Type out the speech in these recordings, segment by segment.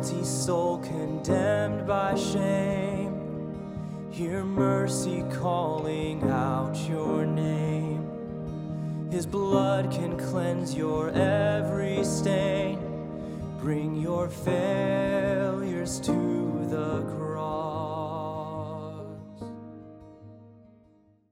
guilty soul condemned by shame. Hear mercy calling out your name. His blood can cleanse your every stain. Bring your failures to the cross.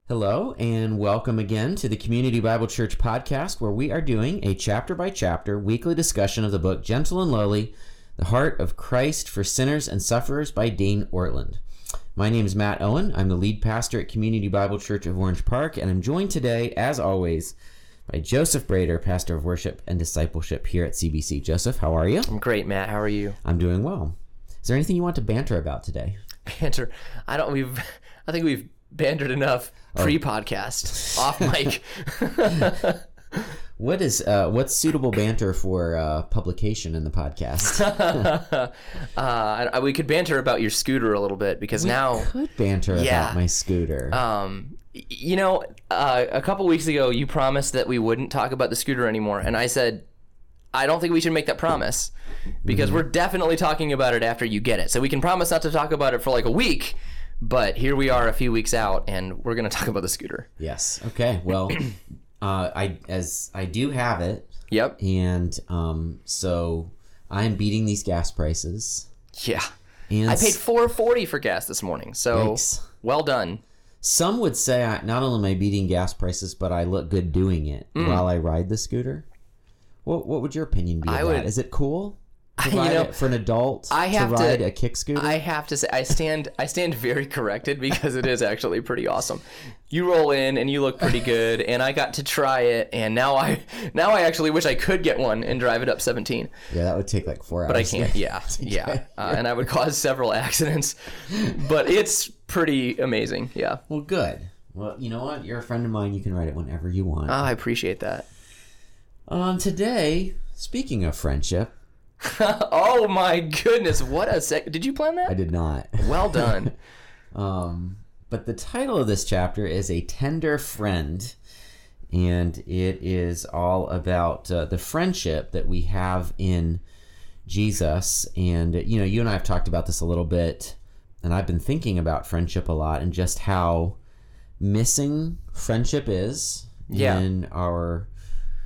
Hello, and welcome again to the Community Bible Church podcast, where we are doing a chapter by chapter weekly discussion of the book Gentle and Lowly The Heart of Christ for Sinners and Sufferers by Dane Ortlund. My name is Matt Owen. I'm the lead pastor at Community Bible Church of Orange Park, and I'm joined today, as always, by Joseph Brader, pastor of worship and discipleship here at CBC. Joseph, how are you? I'm great, Matt. How are you? I'm doing well. Is there anything you want to banter about today? Banter. I don't. We've. I think we've bantered enough oh. pre-podcast off mic. What is uh, what's suitable banter for uh, publication in the podcast? uh, we could banter about your scooter a little bit because now, We could banter Yeah. about my scooter. um, you know, uh, a couple weeks ago you promised that we wouldn't talk about the scooter anymore, and I said. I don't think we should make that promise because we're definitely talking about it after you get it. So we can promise not to talk about it for like a week, but here we are a few weeks out and we're going to talk about the scooter. yes. Okay. Well, uh, I as I do have it, Yep. and um, so I'm beating these gas prices. Yeah. And I paid four forty for gas this morning, so Yikes. well done. Some would say I, not only am I beating gas prices, but I look good doing it while I ride the scooter. What What would your opinion be Mm. I would- Is it cool to You know, it for an adult I have to to- ride a kick scooter? I have to say, I stand, I stand very corrected because it is actually pretty awesome. You roll in and you look pretty good, and I got to try it, and now I, now I actually wish I could get one and drive it up seventeen, yeah, that would take like four hours. but I can't. Yeah, yeah, uh, and I would cause several accidents, but it's pretty amazing. Yeah, Well, good. Well, you know what? You're a friend of mine. You can write it whenever you want. Ah, I appreciate that. Um, today, speaking of friendship, oh my goodness, what a sec! Did you plan that? I did not. Well done. Um, but the title of this chapter is A Tender Friend, and it is all about uh, the friendship that we have in Jesus. And, you know, you and I have talked about this a little bit, and I've been thinking about friendship a lot and just how missing friendship is Yeah. in our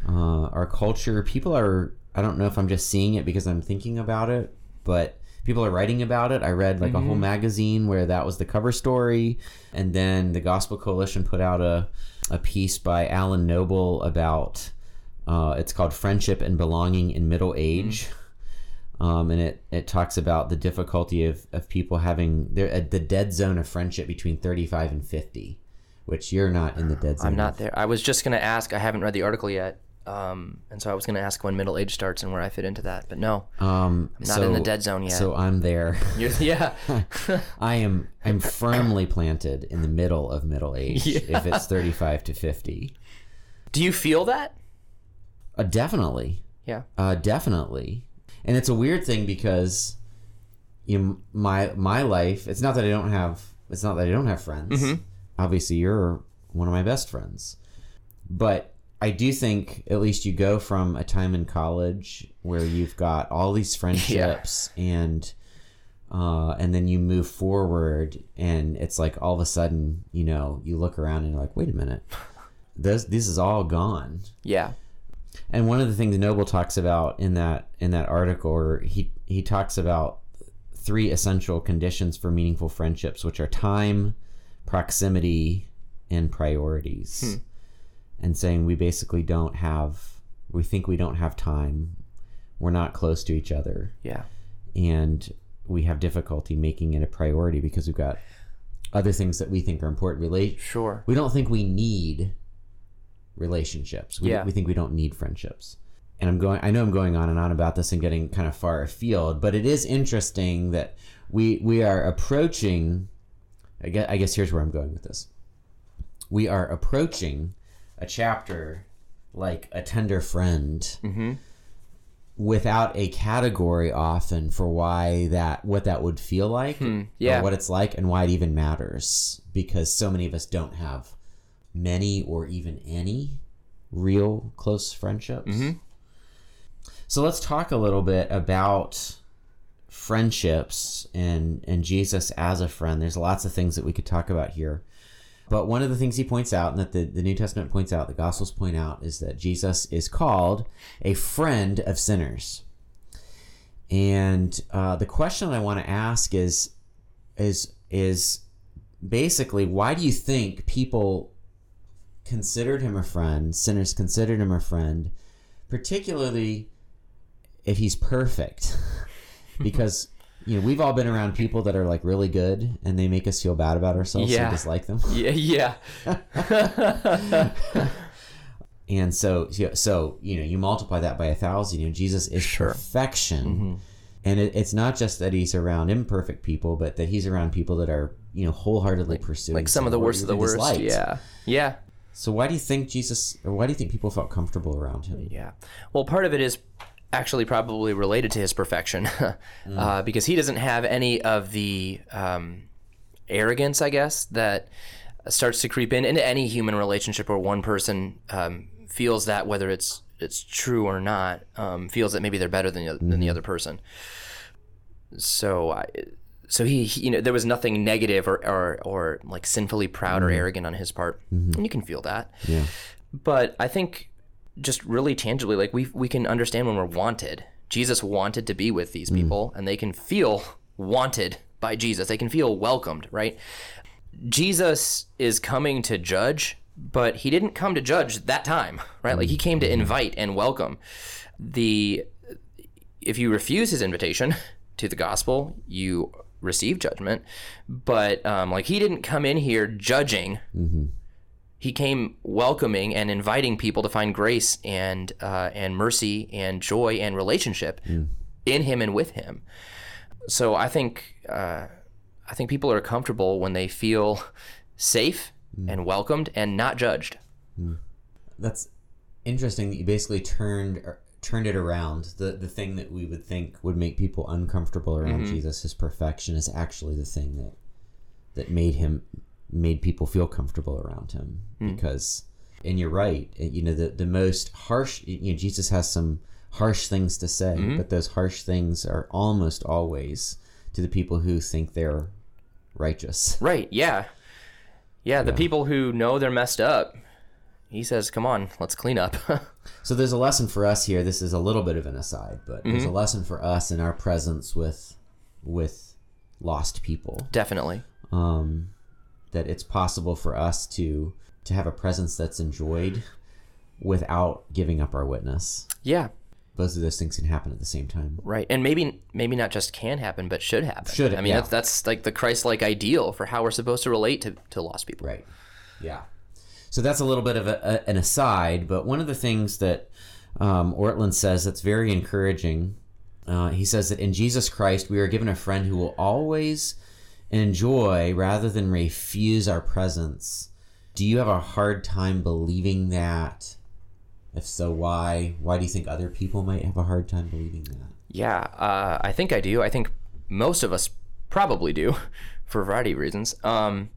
uh, our culture. People are I don't know if I'm just seeing it because I'm thinking about it, but people are writing about it. I read like a whole magazine where that was the cover story, and then the Gospel Coalition put out a a piece by Alan Noble about uh, it's called "Friendship and Belonging in Middle Age." Um, and it, it talks about the difficulty of, of people having their, uh, the dead zone of friendship between 35 and 50, which you're not in the dead zone. I'm not there. I was just gonna ask. I haven't read the article yet, um, and so I was gonna ask when middle age starts and where I fit into that. But no, Um, not in the dead zone yet. So I'm there. You're, yeah, I am I'm firmly planted in the middle of middle age if it's 35 to 50. do you feel that? Uh, definitely. Yeah. Uh, definitely. And it's a weird thing because you know, my my life, it's not that I don't have it's not that I don't have friends. Mm-hmm. Obviously you're one of my best friends. But I do think at least you go from a time in college where you've got all these friendships and uh, and then you move forward and it's like all of a sudden you know you look around and you're like wait a minute this this is all gone Yeah. and one of the things Noble talks about in that in that article, or he he talks about three essential conditions for meaningful friendships, which are time, proximity, and priorities. And saying we basically don't have, we think we don't have time, we're not close to each other, Yeah. and we have difficulty making it a priority because we've got other things that we think are important. Relate Sure. we don't think we need relationships. We, Yeah. we think we don't need friendships. And I'm going. I know I'm going on and on about this and getting kind of far afield, but it is interesting that we we are approaching. I guess, I guess here's where I'm going with this. We are approaching a chapter like a tender friend Mm-hmm. without a category often for why that what that would feel like Hmm, yeah. or what it's like and why it even matters because so many of us don't have many or even any real close friendships Mhm. so let's talk a little bit about friendships and and Jesus as a friend. There's lots of things that we could talk about here. But one of the things he points out, and that the, the New Testament points out, the Gospels point out, is that Jesus is called a friend of sinners. And uh, the question that I want to ask is, is, is basically, why do you think people considered him a friend, sinners considered him a friend, particularly if he's perfect? because you know we've all been around people that are like really good and they make us feel bad about ourselves Yeah. so we dislike them Yeah, yeah. and so so- you know you multiply that by a thousand you know jesus is Sure. Mm-hmm. perfection and it, it's not just that he's around imperfect people but that he's around people that are you know wholeheartedly pursuing like some of the worst of the worst. disliked. Yeah, yeah, so why do you think jesus or why do you think people felt comfortable around him yeah. Well, part of it is actually probably related to his perfection, uh, because he doesn't have any of the um, arrogance, I guess, that starts to creep in into any human relationship where one person um, feels that whether it's it's true or not, um, feels that maybe they're better than the, than the other person. So I. So he, he- you know, there was nothing negative or, or, or like sinfully proud or arrogant on his part, and you can feel that. yeah But I think just really tangibly, like we we can understand when we're wanted. Jesus wanted to be with these mm. people, and they can feel wanted by Jesus. They can feel welcomed, right? Jesus is coming to judge, but he didn't come to judge that time, right? Like he mm. came to mm. invite and welcome. The if you refuse his invitation to the gospel, you receive judgment. But um, like he didn't come in here judging mm-hmm. He came welcoming and inviting people to find grace and uh, and mercy and joy and relationship in him and with him. So I think uh, I think people are comfortable when they feel safe and welcomed and not judged. that's interesting that you basically turned er, turned it around the the thing that we would think would make people uncomfortable around Mm-hmm. jesus his perfection is actually the thing that that made him made people feel comfortable around him Hmm. because and you're right you know the the most harsh you know jesus has some harsh things to say Mm-hmm. but those harsh things are almost always to the people who think they're righteous Right? Yeah, yeah. The people who know they're messed up, he says, "Come on, let's clean up." So there's a lesson for us here. This is a little bit of an aside, but there's a Mm-hmm. lesson for us in our presence with with lost people. Definitely. Um, that it's possible for us to to have a presence that's enjoyed without giving up our witness. Yeah. Both of those things can happen at the same time. Right, and maybe maybe not just can happen, but should happen. Should, I mean, yeah. that's that's like the Christ-like ideal for how we're supposed to relate to, to lost people. Right. Yeah. So that's a little bit of a, a, an aside, but one of the things that um, Ortlund says that's very encouraging, uh, he says that in Jesus Christ we are given a friend who will always enjoy rather than refuse our presence. Do you have a hard time believing that? If so, why? Why do you think other people might have a hard time believing that? Yeah, uh, I think I do. I think most of us probably do, for a variety of reasons. Um,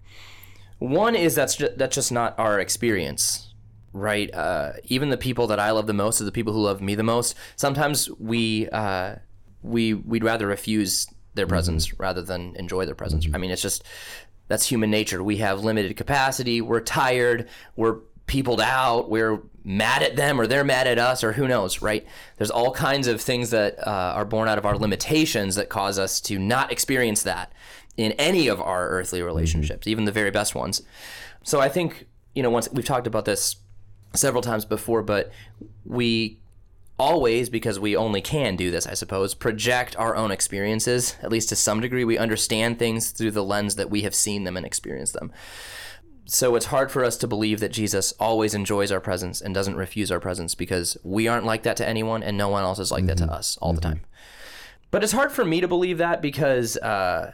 one is that's ju- that's just not our experience, right? Uh, even the people that I love the most are the people who love me the most. Sometimes we uh, we we'd rather refuse their mm-hmm. presence rather than enjoy their presence. Mm-hmm. I mean, it's just that's human nature. We have limited capacity. We're tired. We're peopled out. We're mad at them, or they're mad at us, or who knows, right? There's all kinds of things that uh, are born out of our limitations that cause us to not experience that in any of our earthly mm-hmm. relationships, even the very best ones. So I think you know, once we've talked about this several times before, but we always, because we only can do this, I suppose, project our own experiences, at least to some degree. We understand things through the lens that we have seen them and experienced them. So it's hard for us to believe that Jesus always enjoys our presence and doesn't refuse our presence because we aren't like that to anyone and no one else is like that to us all the time. But it's hard for me to believe that because uh,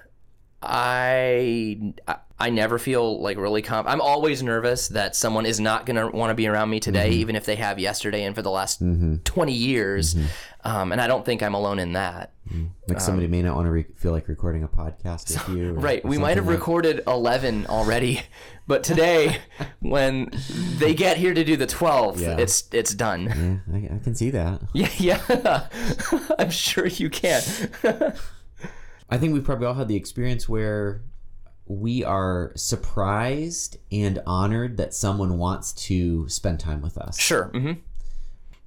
I I never feel like really comp. I'm always nervous that someone is not gonna want to be around me today, even if they have yesterday and for the last 20 years. Um, and I don't think I'm alone in that. Like somebody may not want to re- feel like recording a podcast with you. or- Um, Right. or We might have like- recorded 11 already, but today, when they get here to do the 12th, Yeah. it's it's done. Yeah, I, I can see that. Yeah, yeah. I'm sure you can. I think we've probably all had the experience where we are surprised and honored that someone wants to spend time with us. Sure. hmm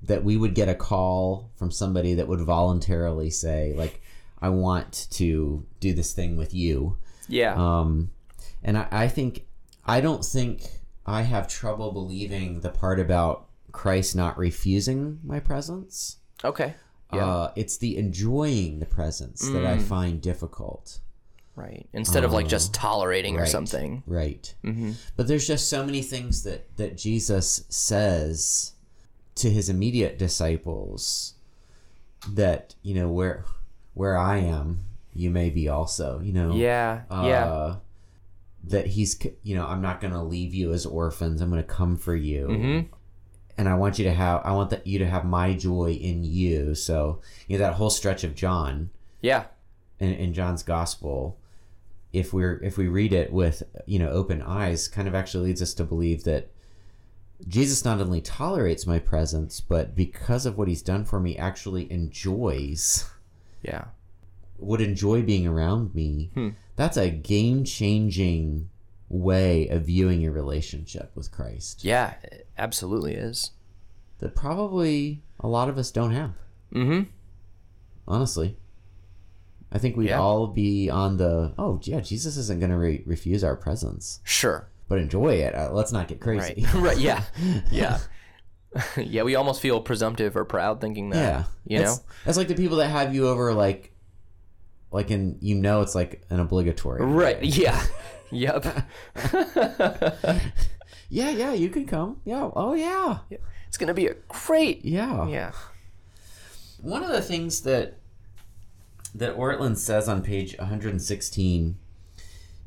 That we would get a call from somebody that would voluntarily say, like, I want to do this thing with you. Yeah. Um, and I, I think, I don't think I have trouble believing the part about Christ not refusing my presence. okay. Yeah. Mm. Uh, it's the enjoying the presence that I find difficult. Right. Instead of like just tolerating or uh, something. Right. Mm-hmm. But there's just so many things that that Jesus says to his immediate disciples that you know where where I am, you may be also. You know. Yeah. Uh, yeah. That he's, you know, I'm not going to leave you as orphans. I'm going to come for you. Mhm. And I want you to have, I want that you to have my joy in you. So, you know, that whole stretch of John, Yeah. in, in John's gospel, if we're if we read it with you know open eyes, kind of actually leads us to believe that Jesus not only tolerates my presence, but because of what he's done for me, actually enjoys Yeah. would enjoy being around me. Hmm. That's a game changing way of viewing your relationship with Christ Yeah. It absolutely is. that probably a lot of us don't have. Mm-hmm. honestly. I think we'd Yeah. all be on the oh yeah, Jesus isn't going to re- refuse our presence, Sure. but enjoy it. Uh, let's not get crazy. Right. right. Yeah. Yeah. yeah. We almost feel presumptive or proud thinking that. yeah, You know. That's- like the people that have you over like, like in you know it's like an obligatory. Right. way. Yeah. yep. Yeah, yeah, you can come. Yeah. Oh yeah. It's gonna be a great. Yeah. Yeah. One of the things that that Ortlund says on page 116,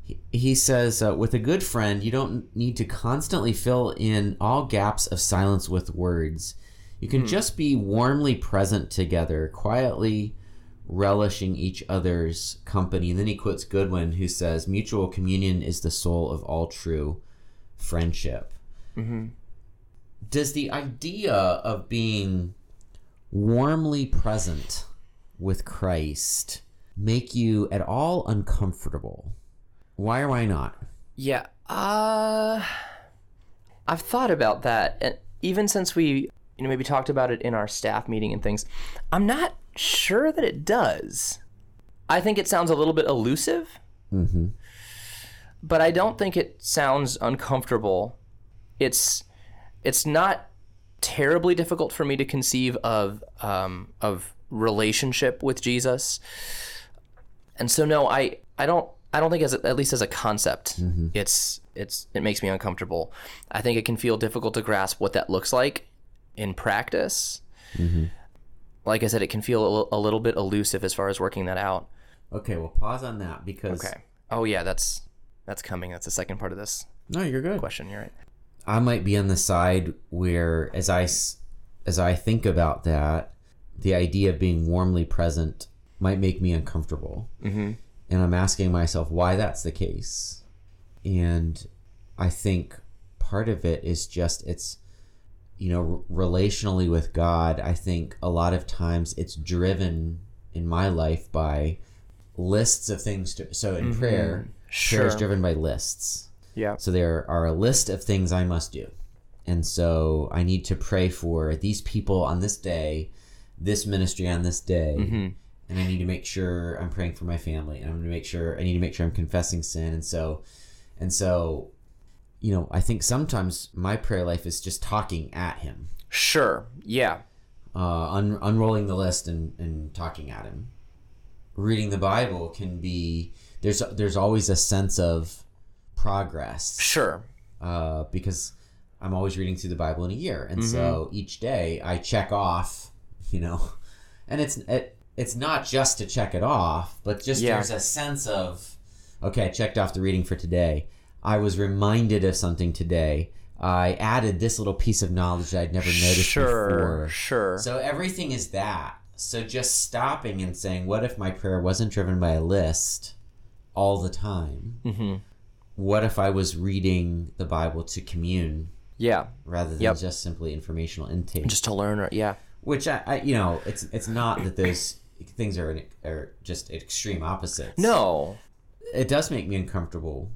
he, he says, uh, "With a good friend, you don't need to constantly fill in all gaps of silence with words. You can just be warmly present together, quietly relishing each other's company." And then he quotes Goodwin, who says, "Mutual communion is the soul of all true friendship." Does the idea of being warmly present with Christ make you at all uncomfortable? Why or why not? Yeah. Uh I've thought about that and even since we you know maybe talked about it in our staff meeting and things, I'm not sure that it does. I think it sounds a little bit elusive. Mm-hmm. But I don't think it sounds uncomfortable. It's it's not terribly difficult for me to conceive of um, of relationship with Jesus. And so no, I I don't I don't think as a, at least as a concept, mm-hmm. it's it's it makes me uncomfortable. I think it can feel difficult to grasp what that looks like in practice. Mm-hmm. Like I said, it can feel a, little bit elusive as far as working that out. Okay, well, pause on that because Okay. Oh yeah, that's that's coming. That's the second part of this no, you're good. question. You're right. I might be on the side where, as I as I think about that, the idea of being warmly present might make me uncomfortable, Mm-hmm. and I'm asking myself why that's the case. And I think part of it is just it's you know r- relationally with God. I think a lot of times it's driven in my life by lists of things to so in prayer prayer is driven by lists Yeah. so there are a list of things I must do. And so I need to pray for these people on this day, this ministry on this day. Mhm. And I need to make sure I'm praying for my family. And I'm going to make sure I need to make sure I'm confessing sin. And so, and so, you know, I think sometimes my prayer life is just talking at him, Sure. Yeah. uh, un- unrolling the list and, and talking at him. Reading the Bible can be there's there's always a sense of progress Sure. uh, because I'm always reading through the Bible in a year, and so each day I check off, you know, and it's it, it's not just to check it off, but just Yeah. there's a sense of okay, I checked off the reading for today. I was reminded of something today. I added this little piece of knowledge that I'd never noticed Sure. before. Sure. So everything is that. So just stopping and saying, what if my prayer wasn't driven by a list all the time? hmm What if I was reading the Bible to commune Yeah. rather than Yep. just simply informational intake? Just to learn. Or, yeah. Which I, I, you know, it's it's not that those things are are just extreme opposites. No. it does make me uncomfortable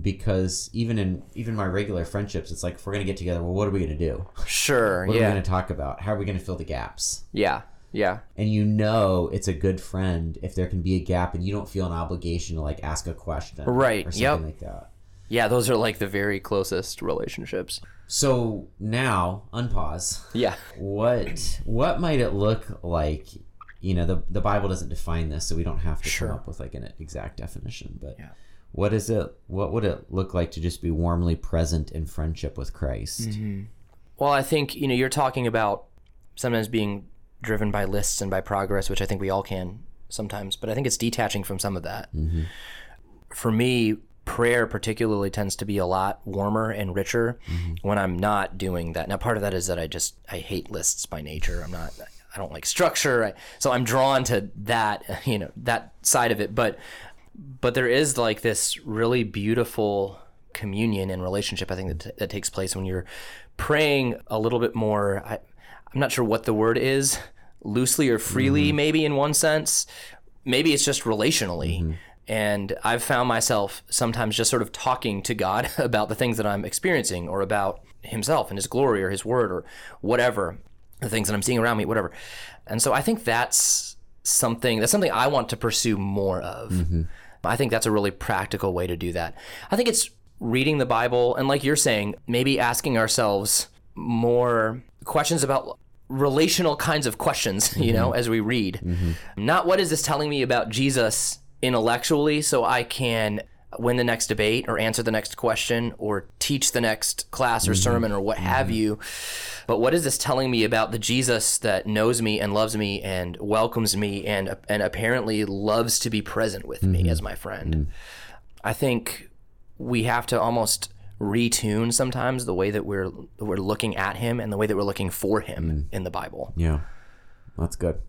because even in even my regular friendships, it's like if we're gonna get together, well, what are we gonna do? Sure. What are we gonna talk about? How are we gonna fill the gaps? Yeah. Yeah. And you know it's a good friend if there can be a gap and you don't feel an obligation to like ask a question, Right, Or something yep. like that. Yeah. Those are like the very closest relationships. So now, unpause. Yeah. What what might it look like? You know, the the Bible doesn't define this, so we don't have to Sure. come up with like an exact definition. But Yeah. what is it? What would it look like to just be warmly present in friendship with Christ? Mm-hmm. Well, I think, you know, you're talking about sometimes being driven by lists and by progress, which I think we all can sometimes, but I think it's detaching from some of that. For me, prayer particularly tends to be a lot warmer and richer mm-hmm. when I'm not doing that. Now, part of that is that I just, I hate lists by nature. I'm not, I don't like structure. I, so I'm drawn to that, you know, that side of it. But, but there is like this really beautiful communion and relationship I think that, that takes place when you're praying a little bit more I, I'm not sure what the word is loosely or freely mm-hmm. maybe in one sense maybe it's just relationally mm-hmm. And I've found myself sometimes just sort of talking to God about the things that I'm experiencing or about himself and his glory or his word or whatever the things that I'm seeing around me whatever. And so I think that's something that's something I want to pursue more of. Mm-hmm. I think that's a really practical way to do that. I think it's reading the Bible and, like you're saying, maybe asking ourselves more questions about relational kinds of questions, you know, mm-hmm. as we read. Mm-hmm. Not what is this telling me about Jesus intellectually so I can win the next debate or answer the next question or teach the next class or mm-hmm. sermon or what have mm-hmm. you. But what is this telling me about the Jesus that knows me and loves me and welcomes me and and apparently loves to be present with me mm-hmm. as my friend? I think we have to almost retune sometimes the way that we're we're looking at him and the way that we're looking for him in the Bible. Yeah, that's good.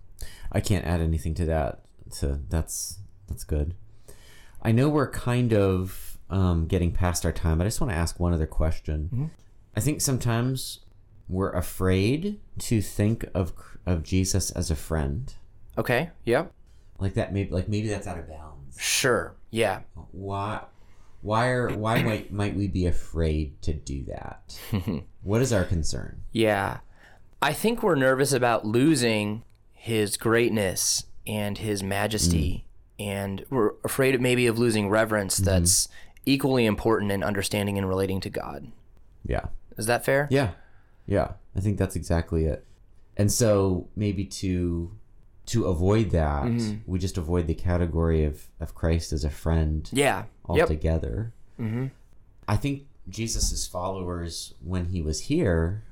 I can't add anything to that. So that's that's good. I know we're kind of um, getting past our time, but I just want to ask one other question. I think sometimes we're afraid to think of of Jesus as a friend, Okay? Yep. like that. Maybe like maybe that's out of bounds. Sure. Yeah. Why? Why are why might might we be afraid to do that? what is our concern? Yeah. I think we're nervous about losing his greatness and his majesty. And we're afraid maybe of losing reverence that's equally important in understanding and relating to God. Yeah. Is that fair? Yeah. Yeah. I think that's exactly it. And so maybe to to avoid that, we just avoid the category of, of Christ as a friend Yeah. Yep. altogether. Mm-hmm. I think Jesus' followers, when he was here,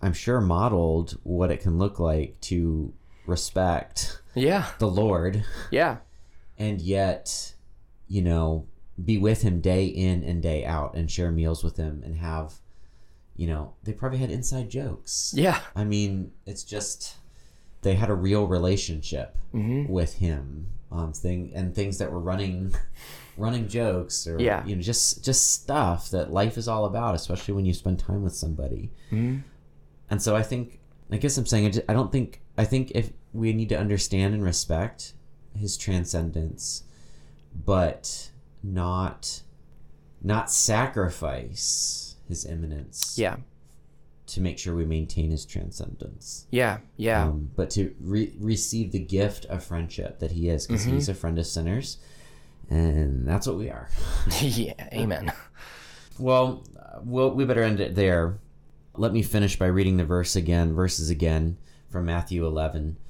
I'm sure modeled what it can look like to respect Yeah. the Lord Yeah. And yet, you know, be with him day in and day out and share meals with him and have, you know, they probably had inside jokes. Yeah. I mean, it's just they had a real relationship Mm-hmm. with him um thing and things that were running running jokes or Yeah. you know just just stuff that life is all about especially when you spend time with somebody Mm-hmm. and so i think i guess i'm saying I, just, I don't think i think if we need to understand and respect his transcendence but not not sacrifice his immanence Yeah. to make sure we maintain his transcendence Yeah. Yeah. um, but to re- receive the gift of friendship that he is because Mm-hmm. he's a friend of sinners and that's what we are yeah. Amen. well, well we better end it there let me finish by reading the verse again verses again from matthew 11 Uh,